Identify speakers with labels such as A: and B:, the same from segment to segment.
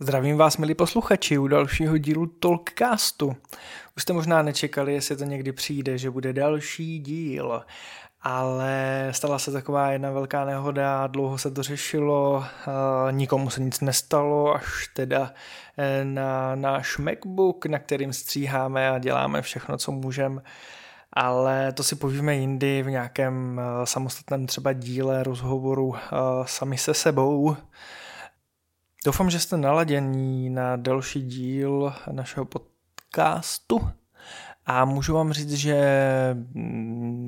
A: Zdravím vás, milí posluchači, u dalšího dílu Talkcastu. Už jste možná nečekali, jestli to někdy přijde, že bude další díl, ale stala se taková jedna velká nehoda, dlouho se to řešilo, nikomu se nic nestalo, až teda eh, na náš MacBook, na kterým stříháme a děláme všechno, co můžeme, ale to si povíme jindy v nějakém eh, samostatném třeba díle rozhovoru eh, sami se sebou. Doufám, že jste naladění na další díl našeho podcastu. A můžu vám říct, že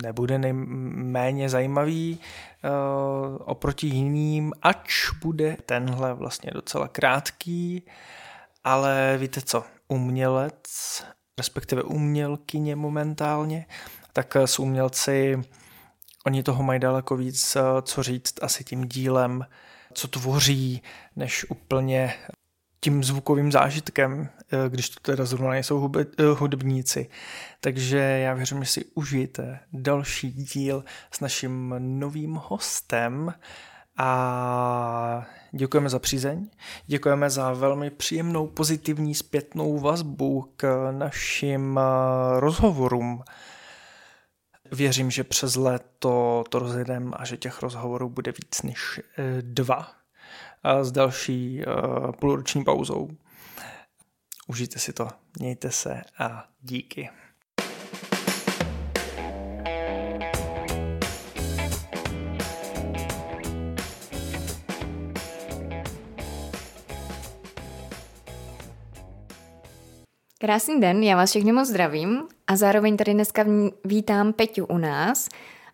A: nebude nejméně zajímavý uh, oproti jiným, ač bude tenhle vlastně docela krátký, ale víte co, umělec, respektive umělkyně momentálně, tak s umělci oni toho mají daleko víc eh, co říct asi tím dílem, co tvoří, než úplně tím zvukovým zážitkem, eh, když to teda zrovna nejsou eh, hudebníci. Takže já věřím, že si užijete další díl s naším novým hostem a děkujeme za přízeň, děkujeme za velmi příjemnou pozitivní zpětnou vazbu k našim eh, rozhovorům. Věřím, že přes léto to rozjedem a že těch rozhovorů bude víc než dva a s další půlroční pauzou. Užijte si to, mějte se a díky.
B: Krásný den, já vás všechny moc zdravím a zároveň tady dneska vítám Peťu u nás.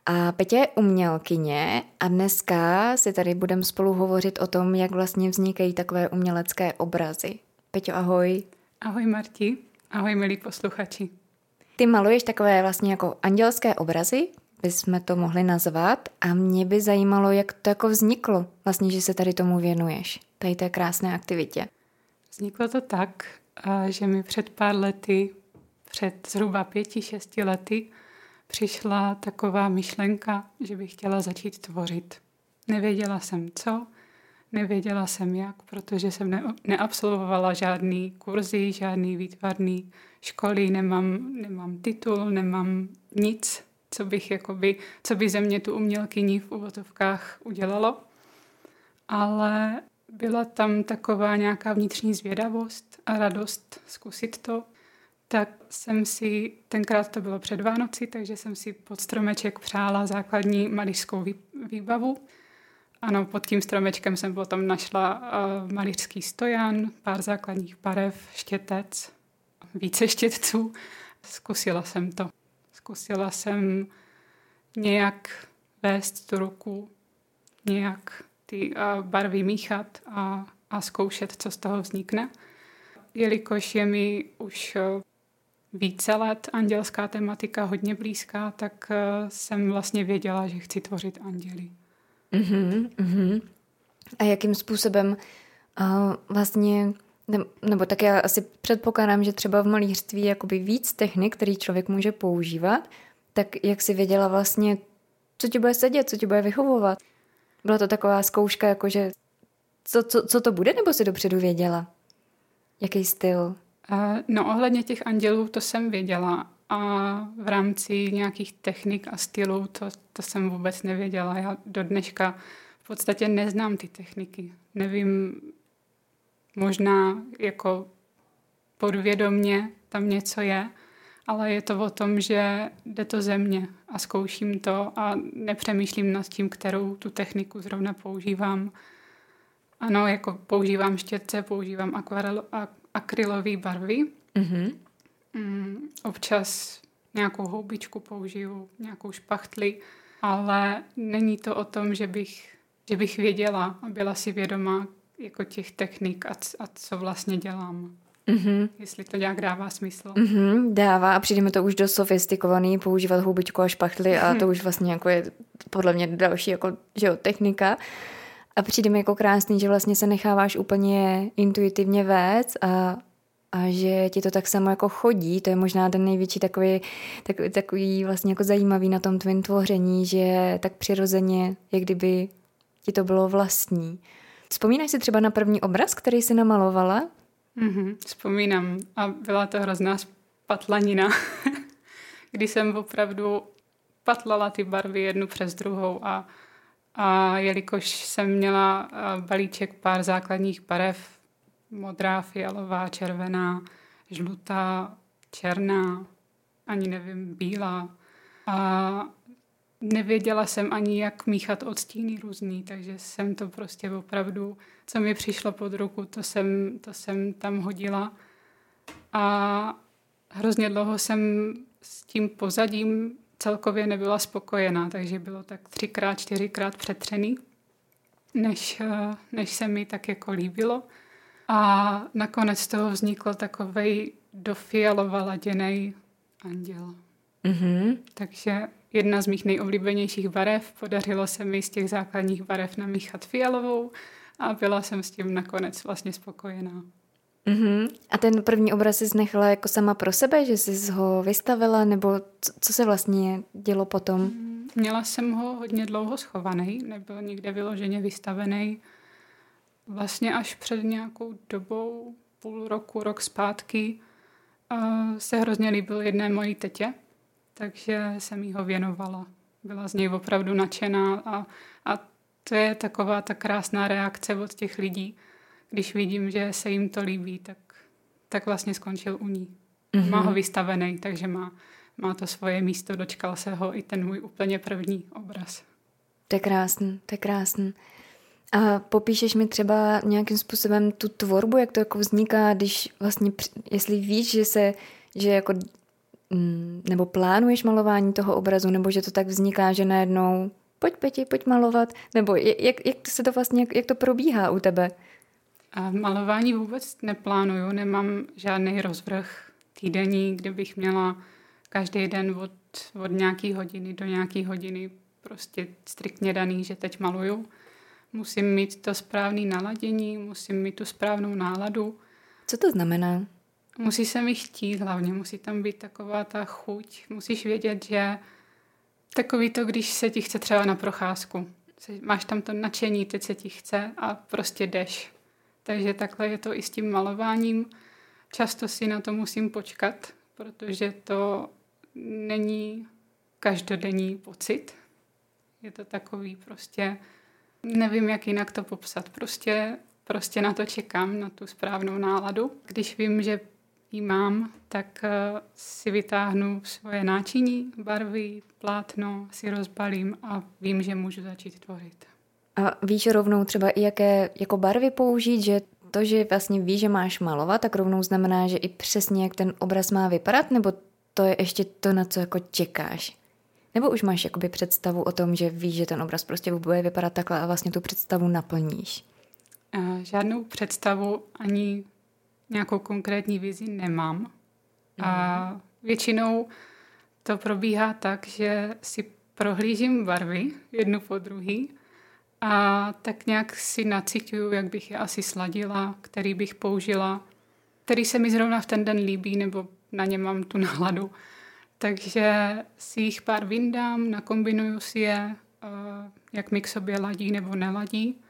B: A Petě je umělkyně a dneska si tady budeme spolu hovořit o tom, jak vlastně vznikají takové umělecké obrazy. Peťo, ahoj.
C: Ahoj Marti, ahoj milí posluchači.
B: Ty maluješ takové vlastně jako andělské obrazy, bychom to mohli nazvat a mě by zajímalo, jak to jako vzniklo, vlastně, že se tady tomu věnuješ, tady té krásné aktivitě.
C: Vzniklo to tak, že mi před pár lety, před zhruba pěti, šesti lety, přišla taková myšlenka, že bych chtěla začít tvořit. Nevěděla jsem co, nevěděla jsem jak, protože jsem ne, neabsolvovala žádný kurzy, žádný výtvarný školy, nemám, nemám titul, nemám nic, co bych jakoby, co by ze mě tu umělkyni v uvozovkách udělalo. Ale byla tam taková nějaká vnitřní zvědavost a radost zkusit to tak jsem si, tenkrát to bylo před Vánoci, takže jsem si pod stromeček přála základní malířskou výbavu. Ano, pod tím stromečkem jsem potom našla uh, malířský stojan, pár základních barev, štětec, více štětců. Zkusila jsem to. Zkusila jsem nějak vést tu ruku, nějak ty uh, barvy míchat a, a zkoušet, co z toho vznikne. Jelikož je mi už uh, více let andělská tematika hodně blízká, tak uh, jsem vlastně věděla, že chci tvořit anděly.
B: Uh-huh, uh-huh. A jakým způsobem uh, vlastně, ne, nebo tak já asi předpokládám, že třeba v malířství jakoby víc technik, který člověk může používat, tak jak si věděla vlastně, co ti bude sedět, co ti bude vyhovovat? Byla to taková zkouška, jakože co, co, co to bude, nebo si dopředu věděla? Jaký styl?
C: No ohledně těch andělů to jsem věděla a v rámci nějakých technik a stylů to, to jsem vůbec nevěděla. Já do dneška v podstatě neznám ty techniky. Nevím, možná jako podvědomně tam něco je, ale je to o tom, že jde to ze mě a zkouším to a nepřemýšlím nad tím, kterou tu techniku zrovna používám. Ano, jako používám štětce, používám akvarel, akrylové barvy. Mm-hmm. Mm, občas nějakou houbičku použiju, nějakou špachtli, ale není to o tom, že bych, že bych věděla a byla si vědomá jako těch technik a, a co vlastně dělám. Mm-hmm. Jestli to nějak dává smysl.
B: Mm-hmm, dává a přijde mi to už dost sofistikovaný, používat houbičku a špachtly a to už vlastně jako je podle mě další jako, že jo, technika. A přijde mi jako krásný, že vlastně se necháváš úplně intuitivně vést a, a že ti to tak samo jako chodí. To je možná ten největší takový, takový, takový vlastně jako zajímavý na tom tvém tvoření, že tak přirozeně, jak kdyby ti to bylo vlastní. Vzpomínáš si třeba na první obraz, který jsi namalovala?
C: Mm-hmm, vzpomínám. A byla to hrozná patlanina, kdy jsem opravdu patlala ty barvy jednu přes druhou a, a jelikož jsem měla balíček pár základních barev, modrá, fialová, červená, žlutá, černá, ani nevím, bílá. A nevěděla jsem ani, jak míchat odstíny různý, takže jsem to prostě opravdu, co mi přišlo pod ruku, to jsem, to jsem tam hodila. A hrozně dlouho jsem s tím pozadím celkově nebyla spokojená, takže bylo tak třikrát, čtyřikrát přetřený, než, než se mi tak jako líbilo. A nakonec z toho vznikl takovej do fialova laděnej anděl. Mm-hmm. Takže jedna z mých nejoblíbenějších barev. Podařilo se mi z těch základních barev namíchat fialovou a byla jsem s tím nakonec vlastně spokojená.
B: Mm-hmm. A ten první obraz jsi nechala jako sama pro sebe, že jsi ho vystavila, nebo co, se vlastně dělo potom? Mm,
C: měla jsem ho hodně dlouho schovaný, nebyl nikde vyloženě vystavený. Vlastně až před nějakou dobou, půl roku, rok zpátky, se hrozně líbil jedné mojí tetě, takže jsem jí ho věnovala. Byla z něj opravdu nadšená a, a to je taková ta krásná reakce od těch lidí, když vidím, že se jim to líbí, tak, tak vlastně skončil u ní. Mm-hmm. Má ho vystavený, takže má, má to svoje místo, dočkal se ho i ten můj úplně první obraz.
B: To je krásný, to je krásný. A popíšeš mi třeba nějakým způsobem tu tvorbu, jak to jako vzniká, když vlastně, jestli víš, že se, že jako, nebo plánuješ malování toho obrazu, nebo že to tak vzniká, že najednou pojď Peti, pojď malovat, nebo jak, jak se to vlastně, jak, jak to probíhá u tebe?
C: A malování vůbec neplánuju, nemám žádný rozvrh týdenní, kde bych měla každý den od, od nějaký hodiny do nějaký hodiny prostě striktně daný, že teď maluju musím mít to správné naladění, musím mít tu správnou náladu.
B: Co to znamená?
C: Musí se mi chtít hlavně, musí tam být taková ta chuť. Musíš vědět, že takový to, když se ti chce třeba na procházku. Máš tam to nadšení, teď se ti chce a prostě jdeš. Takže takhle je to i s tím malováním. Často si na to musím počkat, protože to není každodenní pocit. Je to takový prostě Nevím, jak jinak to popsat. Prostě, prostě na to čekám, na tu správnou náladu. Když vím, že ji mám, tak uh, si vytáhnu svoje náčiní, barvy, plátno, si rozbalím a vím, že můžu začít tvořit.
B: A víš rovnou třeba i jaké jako barvy použít, že to, že vlastně víš, že máš malovat, tak rovnou znamená, že i přesně jak ten obraz má vypadat, nebo to je ještě to, na co jako čekáš? Nebo už máš jakoby představu o tom, že víš, že ten obraz prostě bude vypadat takhle a vlastně tu představu naplníš?
C: Žádnou představu ani nějakou konkrétní vizi nemám. A mhm. většinou to probíhá tak, že si prohlížím barvy jednu po druhý a tak nějak si nacituju, jak bych je asi sladila, který bych použila, který se mi zrovna v ten den líbí nebo na ně mám tu náladu. Takže si jich pár vyndám, nakombinuju si je, eh, jak mi k sobě ladí nebo neladí.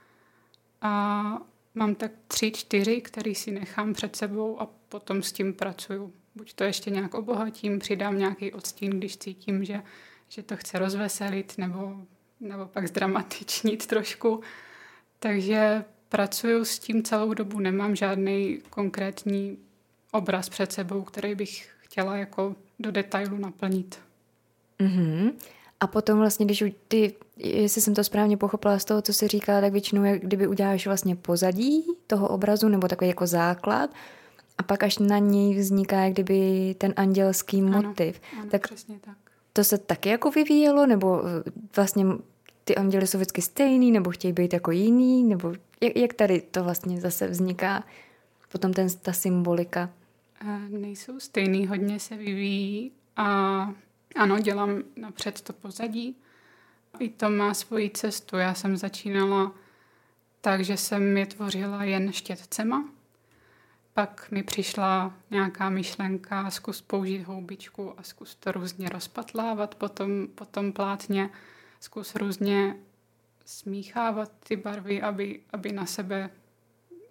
C: A mám tak tři, čtyři, který si nechám před sebou a potom s tím pracuju. Buď to ještě nějak obohatím, přidám nějaký odstín, když cítím, že, že to chce rozveselit nebo, nebo pak zdramatičnit trošku. Takže pracuju s tím celou dobu, nemám žádný konkrétní obraz před sebou, který bych chtěla jako do detailu naplnit.
B: Mm-hmm. A potom vlastně, když ty, jestli jsem to správně pochopila z toho, co si říká, tak většinou, jak kdyby uděláš vlastně pozadí toho obrazu, nebo takový jako základ, a pak až na něj vzniká jak kdyby ten andělský ano, motiv.
C: Ano, tak přesně tak.
B: To se taky jako vyvíjelo, nebo eh, vlastně ty anděly jsou vždycky stejný, nebo chtějí být jako jiný, nebo jak, jak tady to vlastně zase vzniká, potom ten, ta symbolika?
C: nejsou stejný, hodně se vyvíjí a ano, dělám napřed to pozadí. I to má svoji cestu. Já jsem začínala tak, že jsem je tvořila jen štětcema. Pak mi přišla nějaká myšlenka, zkus použít houbičku a zkus to různě rozpatlávat potom, potom plátně, zkus různě smíchávat ty barvy, aby, aby na sebe,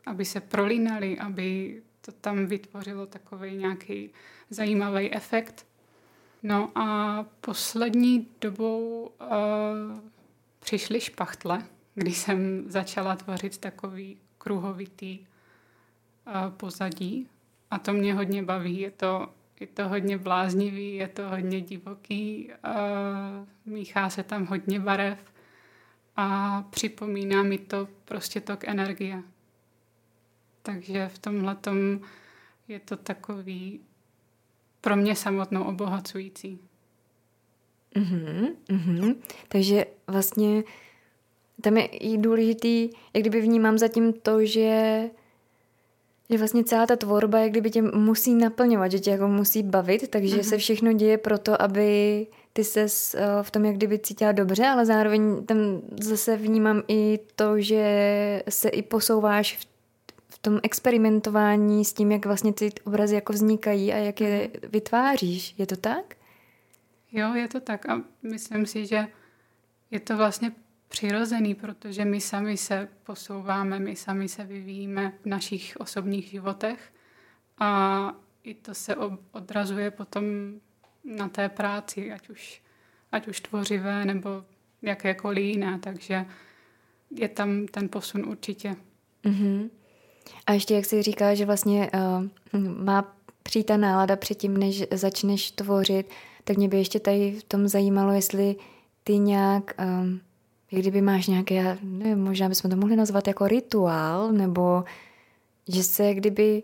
C: aby se prolínaly, aby to tam vytvořilo takový nějaký zajímavý efekt. No a poslední dobou uh, přišly špachtle, kdy jsem začala tvořit takový kruhovitý uh, pozadí a to mě hodně baví. Je to, je to hodně bláznivý, je to hodně divoký, uh, míchá se tam hodně barev a připomíná mi to prostě tok energie. Takže v tomhle je to takový pro mě samotnou obohacující.
B: Mm-hmm, mm-hmm. Takže vlastně tam je i důležitý, jak kdyby vnímám zatím to, že že vlastně celá ta tvorba jak kdyby tě musí naplňovat, že tě jako musí bavit, takže mm-hmm. se všechno děje proto, aby ty se v tom jak kdyby cítila dobře, ale zároveň tam zase vnímám i to, že se i posouváš v v tom experimentování s tím, jak vlastně ty obrazy jako vznikají a jak je vytváříš. Je to tak?
C: Jo, je to tak a myslím si, že je to vlastně přirozený, protože my sami se posouváme, my sami se vyvíjíme v našich osobních životech a i to se odrazuje potom na té práci, ať už, ať už tvořivé nebo jakékoliv jiné, takže je tam ten posun určitě.
B: Mm-hmm. A ještě jak jsi říká, že vlastně uh, má přijít ta nálada předtím, než začneš tvořit, tak mě by ještě tady v tom zajímalo, jestli ty nějak, um, kdyby máš nějaké, nevím, možná bychom to mohli nazvat jako rituál, nebo že se kdyby,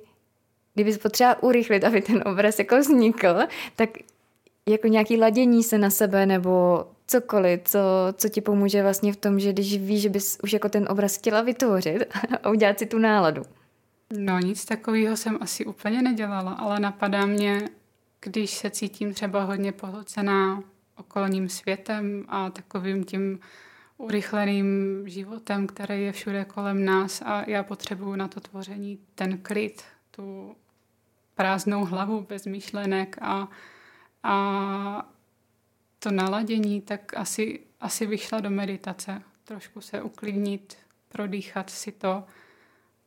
B: kdyby se potřeba urychlit, aby ten obraz jako vznikl, tak jako nějaký ladění se na sebe, nebo cokoliv, co, co ti pomůže vlastně v tom, že když víš, že bys už jako ten obraz chtěla vytvořit a udělat si tu náladu.
C: No nic takového jsem asi úplně nedělala, ale napadá mě, když se cítím třeba hodně pohlcená okolním světem a takovým tím urychleným životem, který je všude kolem nás a já potřebuju na to tvoření ten klid, tu prázdnou hlavu bez myšlenek a, a to naladění, tak asi, asi bych šla do meditace. Trošku se uklidnit, prodýchat si to.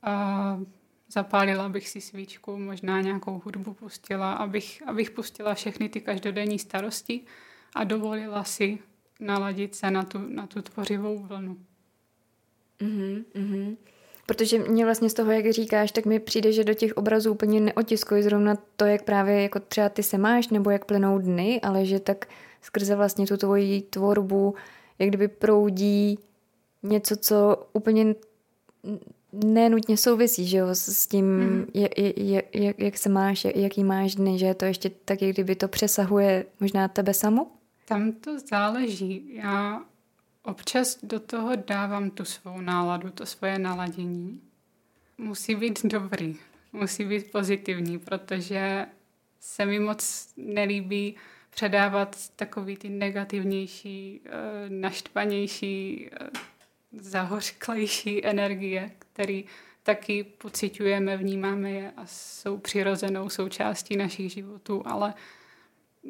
C: A zapálila bych si svíčku, možná nějakou hudbu pustila, abych, abych pustila všechny ty každodenní starosti a dovolila si naladit se na tu, na tu tvořivou vlnu.
B: Mm-hmm, mm-hmm. Protože mě vlastně z toho, jak říkáš, tak mi přijde, že do těch obrazů úplně neotiskuji zrovna to, jak právě jako třeba ty se máš, nebo jak plynou dny, ale že tak skrze vlastně tu tvoji tvorbu, jak kdyby proudí něco, co úplně nenutně souvisí, že jo, s tím, mm. je, je, je, jak se máš, jaký máš dny, že to ještě tak, jak kdyby to přesahuje možná tebe samu?
C: Tam to záleží. Já občas do toho dávám tu svou náladu, to svoje naladění. Musí být dobrý, musí být pozitivní, protože se mi moc nelíbí předávat takový ty negativnější, eh, naštvanější, eh, zahořklejší energie, který taky pociťujeme, vnímáme je a jsou přirozenou součástí našich životů, ale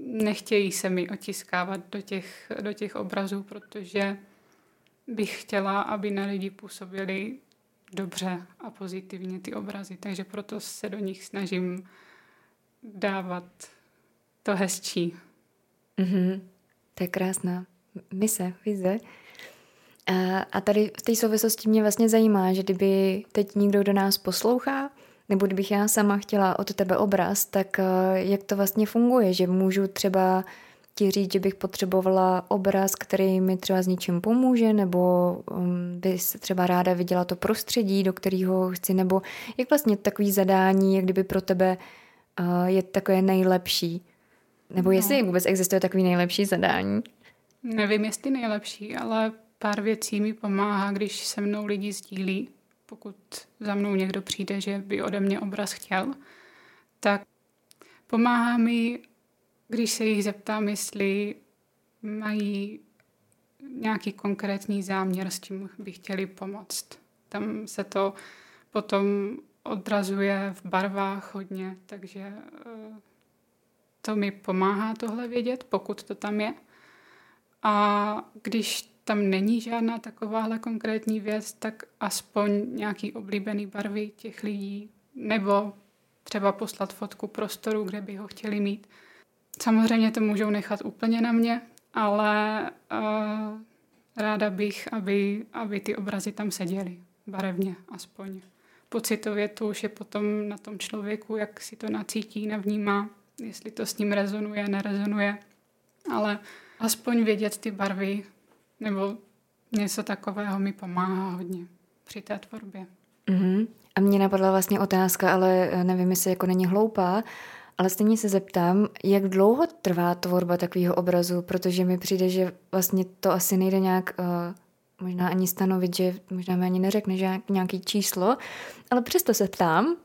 C: nechtějí se mi otiskávat do těch, do těch obrazů, protože bych chtěla, aby na lidi působili dobře a pozitivně ty obrazy, takže proto se do nich snažím dávat to hezčí.
B: Mm-hmm. To je krásná mise, vize. A, a tady v té souvislosti mě vlastně zajímá, že kdyby teď někdo do nás poslouchá, nebo kdybych já sama chtěla od tebe obraz, tak eh, jak to vlastně funguje, že můžu třeba ti říct, že bych potřebovala obraz, který mi třeba s něčím pomůže, nebo um, bys třeba ráda viděla to prostředí, do kterého chci, nebo jak vlastně takový zadání, jak kdyby pro tebe uh, je takové nejlepší. Nebo no. jestli vůbec existuje takový nejlepší zadání?
C: Nevím, jestli nejlepší, ale pár věcí mi pomáhá, když se mnou lidi sdílí. Pokud za mnou někdo přijde, že by ode mě obraz chtěl, tak pomáhá mi, když se jich zeptám, jestli mají nějaký konkrétní záměr, s čím by chtěli pomoct. Tam se to potom odrazuje v barvách hodně, takže eh, to mi pomáhá tohle vědět, pokud to tam je. A když tam není žádná takováhle konkrétní věc, tak aspoň nějaký oblíbený barvy těch lidí, nebo třeba poslat fotku prostoru, kde by ho chtěli mít. Samozřejmě to můžou nechat úplně na mě, ale uh, ráda bych, aby, aby ty obrazy tam seděly, barevně aspoň. Pocitově to už je potom na tom člověku, jak si to nacítí, navnímá, jestli to s ním rezonuje, nerezonuje. Ale aspoň vědět ty barvy nebo něco takového mi pomáhá hodně při té tvorbě.
B: Mm-hmm. A mě napadla vlastně otázka, ale eh, nevím, jestli jako není hloupá, ale stejně se zeptám, jak dlouho trvá tvorba takového obrazu, protože mi přijde, že vlastně to asi nejde nějak uh, možná ani stanovit, že možná mi ani neřekne že nějaký číslo, ale přesto se ptám.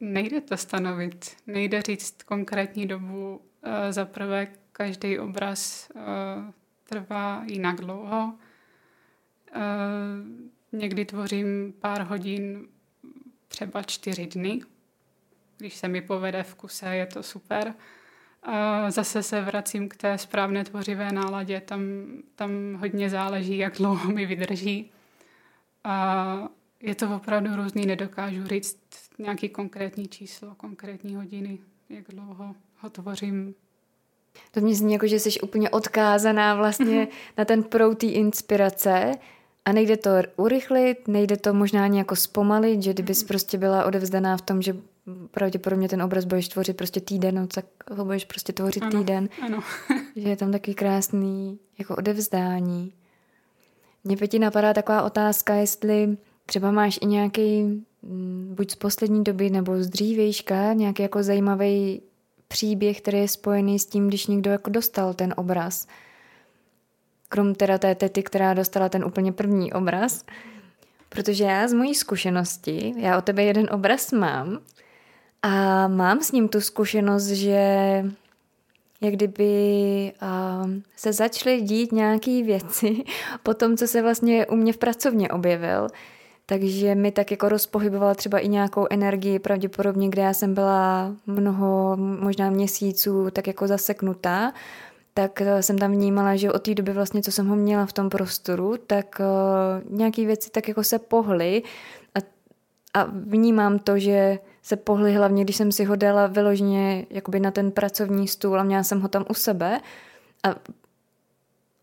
C: Nejde to stanovit, nejde říct konkrétní dobu. Uh, za prvé, každý obraz uh, trvá jinak dlouho. Uh, Někdy tvořím pár hodin, třeba čtyři dny. Když se mi povede v kuse, je to super. Zase se vracím k té správné tvořivé náladě. Tam, tam hodně záleží, jak dlouho mi vydrží. A je to opravdu různý, nedokážu říct nějaký konkrétní číslo, konkrétní hodiny, jak dlouho ho tvořím.
B: To mě zní jako, že jsi úplně odkázaná vlastně na ten prout té inspirace, a nejde to urychlit, nejde to možná ani jako zpomalit, že kdybys mm-hmm. prostě byla odevzdaná v tom, že pravděpodobně ten obraz budeš tvořit prostě týden, no, tak ho budeš prostě tvořit
C: ano,
B: týden.
C: Ano.
B: že je tam takový krásný jako odevzdání. Mně pěti napadá taková otázka, jestli třeba máš i nějaký, mm, buď z poslední doby nebo z dřívějška, nějaký jako zajímavý příběh, který je spojený s tím, když někdo jako dostal ten obraz krom teda té tety, která dostala ten úplně první obraz. Protože já z mojí zkušenosti, já o tebe jeden obraz mám a mám s ním tu zkušenost, že jak kdyby uh, se začaly dít nějaké věci po tom, co se vlastně u mě v pracovně objevil. Takže mi tak jako rozpohybovala třeba i nějakou energii, pravděpodobně, kde já jsem byla mnoho, možná měsíců tak jako zaseknutá tak eh, jsem tam vnímala, že od té doby vlastně, co jsem ho měla v tom prostoru, tak uh, nějaké věci tak jako se pohly a, a vnímám to, že se pohly hlavně, když jsem si ho dala vyloženě jakoby na ten pracovní stůl a měla jsem ho tam u sebe a,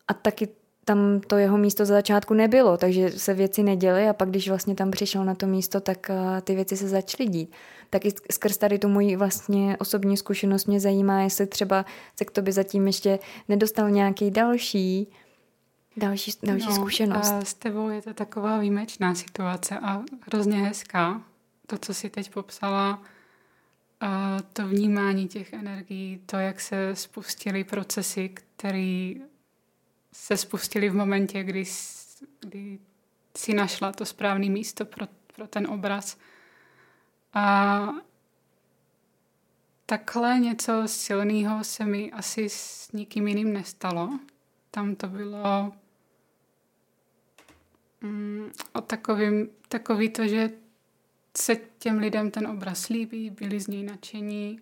B: a taky tam to jeho místo za začátku nebylo, takže se věci neděly a pak, když vlastně tam přišel na to místo, tak uh, ty věci se začaly dít tak i skrz tady tu moji vlastně osobní zkušenost mě zajímá, jestli třeba se k tobě zatím ještě nedostal nějaký další další, další no, zkušenost.
C: A s tebou je to taková výjimečná situace a hrozně hezká. To, co si teď popsala, a to vnímání těch energií, to, jak se spustily procesy, které se spustily v momentě, kdy, kdy si našla to správné místo pro, pro ten obraz – a takhle něco silného se mi asi s nikým jiným nestalo. Tam to bylo mm, o takovým, takový to, že se těm lidem ten obraz líbí, byli z něj nadšení,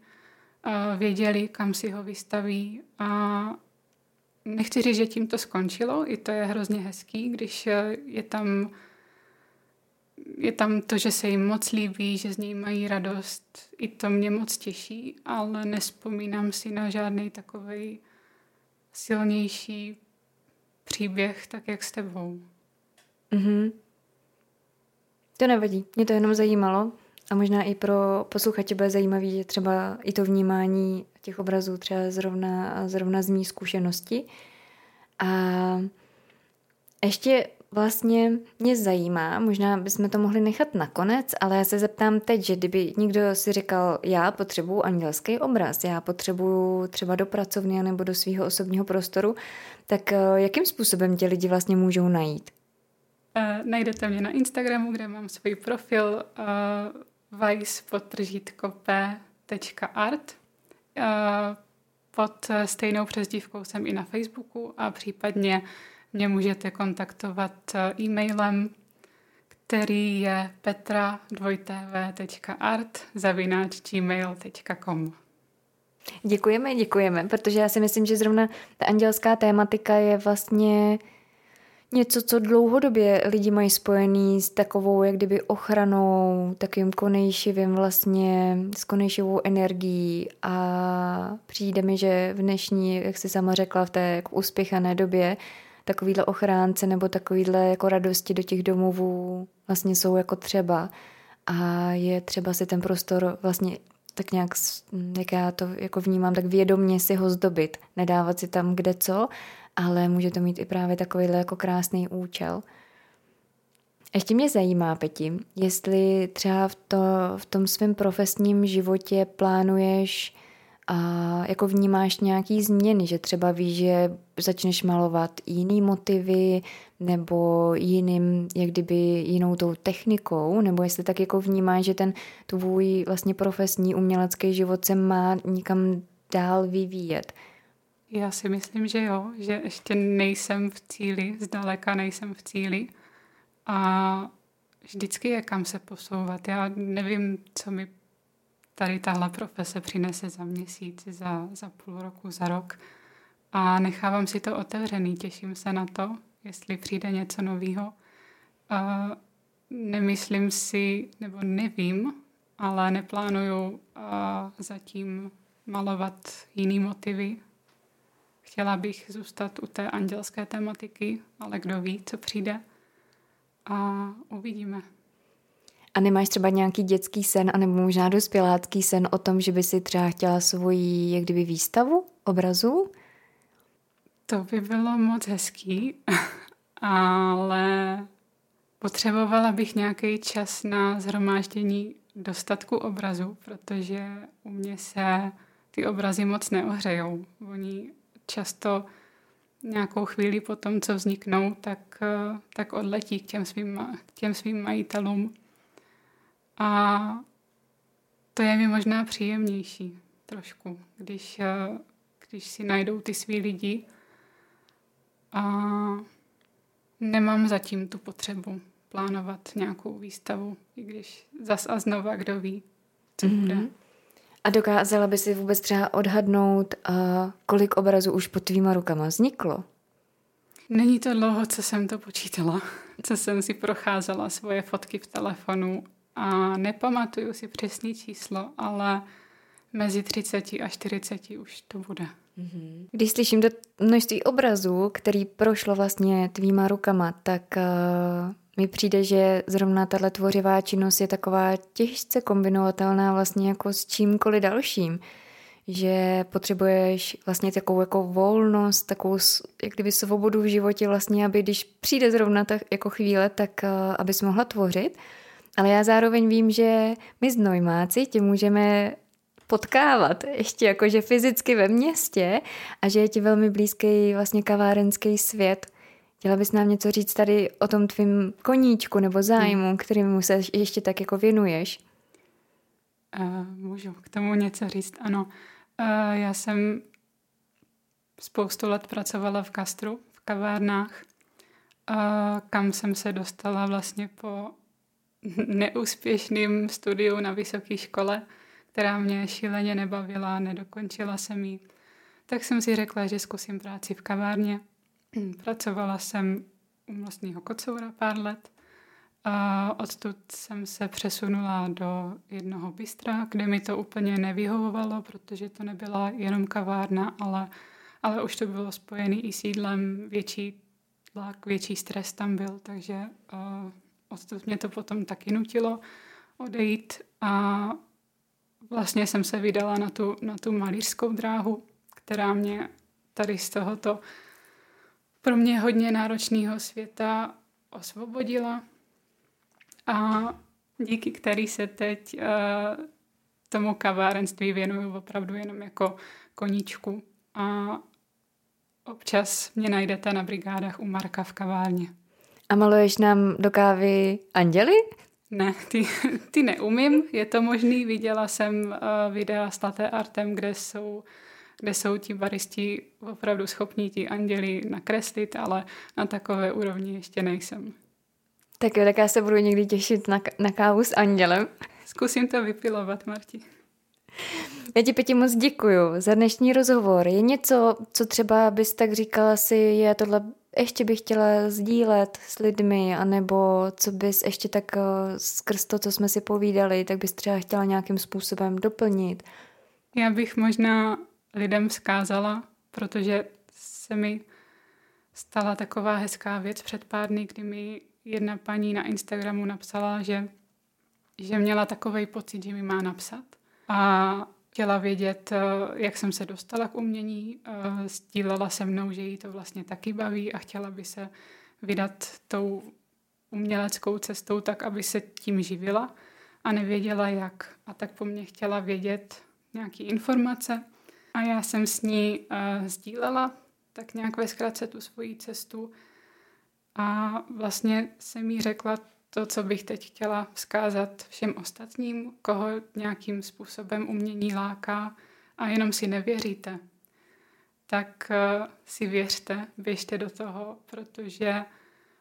C: věděli, kam si ho vystaví a nechci říct, že tím to skončilo, i to je hrozně hezký, když je tam je tam to, že se jim moc líbí, že z něj mají radost. I to mě moc těší, ale nespomínám si na žádný takový silnější příběh, tak jak s tebou.
B: Mm-hmm. To nevadí, mě to jenom zajímalo a možná i pro posluchače bude zajímavý, že třeba i to vnímání těch obrazů třeba zrovna, zrovna z mý zkušenosti. A ještě vlastně mě zajímá, možná bychom to mohli nechat nakonec, ale já se zeptám teď, že kdyby někdo si říkal, já potřebuju andělský obraz, já potřebuju třeba do pracovny nebo do svého osobního prostoru, tak eh, jakým způsobem tě lidi vlastně můžou najít?
C: Uh, najdete mě na Instagramu, kde mám svůj profil uh, vice p.art. Uh, pod stejnou přezdívkou jsem i na Facebooku a případně mě můžete kontaktovat eh, e-mailem, který je petra2tv.art zavináč gmail.com.
B: Děkujeme, děkujeme, protože já si myslím, že zrovna ta andělská tématika je vlastně něco, co dlouhodobě lidi mají spojený s takovou, jak kdyby ochranou, takovým konejšivým vlastně, s konejšivou energií. A přijde mi, že v dnešní, jak jsi sama řekla, v té uspěchané době, takovýhle ochránce nebo takovýhle jako radosti do těch domovů vlastně jsou jako třeba. A je třeba si ten prostor vlastně tak nějak, jak já to jako vnímám, tak vědomně si ho zdobit, nedávat si tam kde co, ale může to mít i právě takovýhle jako krásný účel. Ještě mě zajímá, Peti, jestli třeba v, to, v tom svém profesním životě plánuješ a jako vnímáš nějaký změny, že třeba víš, že začneš malovat jiný motivy nebo jiným, jak kdyby jinou tou technikou, nebo jestli tak jako vnímáš, že ten tvůj vlastně profesní umělecký život se má nikam dál vyvíjet.
C: Já si myslím, že jo, že ještě nejsem v cíli, zdaleka nejsem v cíli a vždycky je kam se posouvat. Já nevím, co mi tady tahle profese přinese za měsíc, za, za půl roku, za rok a nechávám si to otevřený, těším se na to, jestli přijde něco nového. Nemyslím si, nebo nevím, ale neplánuju zatím malovat jiný motivy, Chtěla bych zůstat u té andělské tematiky, ale kdo ví, co přijde. A uvidíme.
B: A nemáš třeba nějaký dětský sen, anebo možná dospělácký sen o tom, že by si třeba chtěla svoji, jak kdyby, výstavu obrazů?
C: To by bylo moc hezký, ale potřebovala bych nějaký čas na zhromáždění dostatku obrazu, protože u mě se ty obrazy moc neohřejou. Oni často nějakou chvíli po tom, co vzniknou, tak, eh, tak odletí k těm svým, k těm svým majitelům. A to je mi možná příjemnější trošku, když, eh, když si najdou ty svý lidi a nemám zatím tu potřebu plánovat nějakou výstavu, i když zas a znova kdo ví, co mm-hmm. bude.
B: A dokázala by si vůbec třeba odhadnout, uh, kolik obrazů už pod tvýma rukama vzniklo?
C: Není to dlouho, co jsem to počítala, co jsem si procházela svoje fotky v telefonu a nepamatuju si přesné číslo, ale mezi 30 a 40 už to bude.
B: Mhm. Když slyším to množství obrazů, který prošlo vlastně tvýma rukama, tak uh, mi přijde, že zrovna tahle tvořivá činnost je taková těžce kombinovatelná vlastně jako s čímkoliv dalším. Že potřebuješ vlastně takovou jako volnost, takovou jak kdyby svobodu v životě vlastně, aby když přijde zrovna tak jako chvíle, tak uh, abys mohla tvořit. Ale já zároveň vím, že my znojmáci tě můžeme potkávat ještě jakože fyzicky ve městě a že je ti velmi blízký vlastně kavárenský svět – Chtěla bys nám něco říct tady o tom tvým koníčku nebo zájmu, hmm. kterým se ještě tak jako věnuješ?
C: Uh, můžu k tomu něco říct, ano. Uh, já jsem spoustu let pracovala v Kastru, v kavárnách, uh, kam jsem se dostala vlastně po neúspěšným studiu na vysoké škole, která mě šíleně nebavila, nedokončila jsem ji. Tak jsem si řekla, že zkusím práci v kavárně Pracovala jsem u vlastního kocoura pár let. A odtud jsem se přesunula do jednoho bystra, kde mi to úplně nevyhovovalo, protože to nebyla jenom kavárna, ale, ale už to bylo spojené i sídlem, větší tlak, větší stres tam byl, takže uh, odtud mě to potom taky nutilo odejít a vlastně jsem se vydala na tu, na tu malířskou dráhu, která mě tady z tohoto pro mě hodně náročného světa osvobodila a díky který se teď uh, tomu kavárenství věnuju opravdu jenom jako koníčku a občas mě najdete na brigádách u Marka v kavárně.
B: A maluješ nám do kávy anděly?
C: Ne, ty, ty neumím, je to možný. Viděla jsem uh, videa s latte artem, kde jsou kde jsou ti baristi opravdu schopní ti anděli nakreslit, ale na takové úrovni ještě nejsem.
B: Tak jo, tak já se budu někdy těšit na, na kávu s andělem.
C: Zkusím to vypilovat, Marti.
B: Já ti Peti moc děkuju za dnešní rozhovor. Je něco, co třeba bys tak říkala si, je tohle ještě bych chtěla sdílet s lidmi, anebo co bys ještě tak uh, skrz to, co jsme si povídali, tak bys třeba chtěla nějakým způsobem doplnit?
C: Já bych možná lidem vzkázala, protože se mi stala taková hezká věc před pár dny, kdy mi jedna paní na Instagramu napsala, že, že měla takový pocit, že mi má napsat. A chtěla vědět, eh, jak jsem se dostala k umění. Eh, sdílela se mnou, že jí to vlastně taky baví a chtěla by se vydat tou uměleckou cestou tak, aby se tím živila a nevěděla jak. A tak po mně chtěla vědět nějaké informace a já jsem s ní uh, sdílela tak nějak ve zkratce tu svoji cestu a vlastně jsem jí řekla to, co bych teď chtěla vzkázat všem ostatním, koho nějakým způsobem umění láká a jenom si nevěříte, tak uh, si věřte, běžte do toho, protože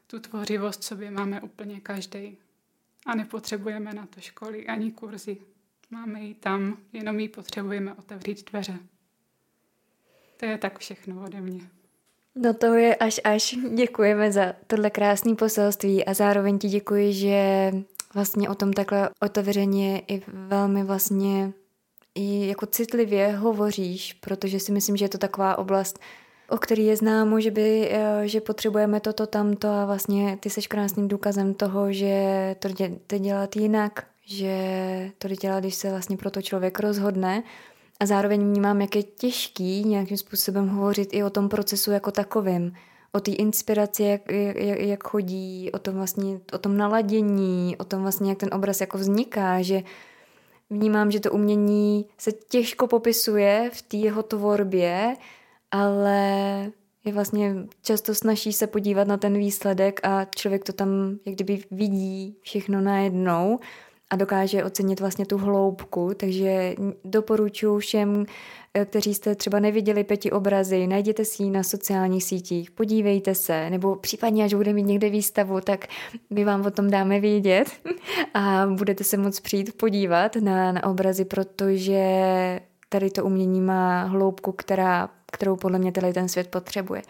C: tu tvořivost sobě máme úplně každý. A nepotřebujeme na to školy ani kurzy. Máme ji tam, jenom ji potřebujeme otevřít dveře. To je tak všechno ode mě.
B: No to je až až. Děkujeme za tohle krásné poselství a zároveň ti děkuji, že vlastně o tom takhle otevřeně i velmi vlastně i jako citlivě hovoříš, protože si myslím, že je to taková oblast, o který je známo, že, by, eh, že potřebujeme toto, tamto a vlastně ty seš krásným důkazem toho, že to jde dělat jinak, že to jde dělat, když se vlastně pro to člověk rozhodne a zároveň vnímám, jak je těžký nějakým způsobem hovořit i o tom procesu jako takovým, o té inspiraci, jak, jak, jak chodí, o tom vlastně, o tom naladění, o tom vlastně, jak ten obraz jako vzniká, že vnímám, že to umění se těžko popisuje v té jeho tvorbě, ale je vlastně často snaží se podívat na ten výsledek a člověk to tam jak kdyby vidí všechno najednou a dokáže ocenit vlastně tu hloubku, takže doporučuji všem, eh, kteří jste třeba neviděli pěti obrazy, najděte si ji na sociálních sítích, podívejte se, nebo případně, až bude mít někde výstavu, tak my vám o tom dáme vědět a budete se moc přijít podívat na, na obrazy, protože tady to umění má hloubku, která, kterou podle mě tady ten svět potřebuje.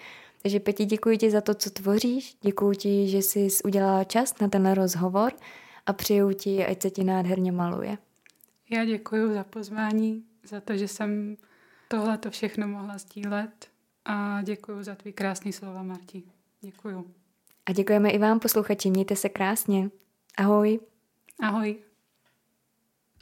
B: Takže Peti, děkuji ti za to, co tvoříš, děkuji ti, že jsi udělala čas na ten rozhovor a přeju ti, ať se ti nádherně maluje.
C: Já děkuji za pozvání, za to, že jsem tohle to všechno mohla sdílet a děkuji za tvý krásný slova, Marti. Děkuji.
B: A děkujeme i vám, posluchači. Mějte se krásně. Ahoj.
C: Ahoj.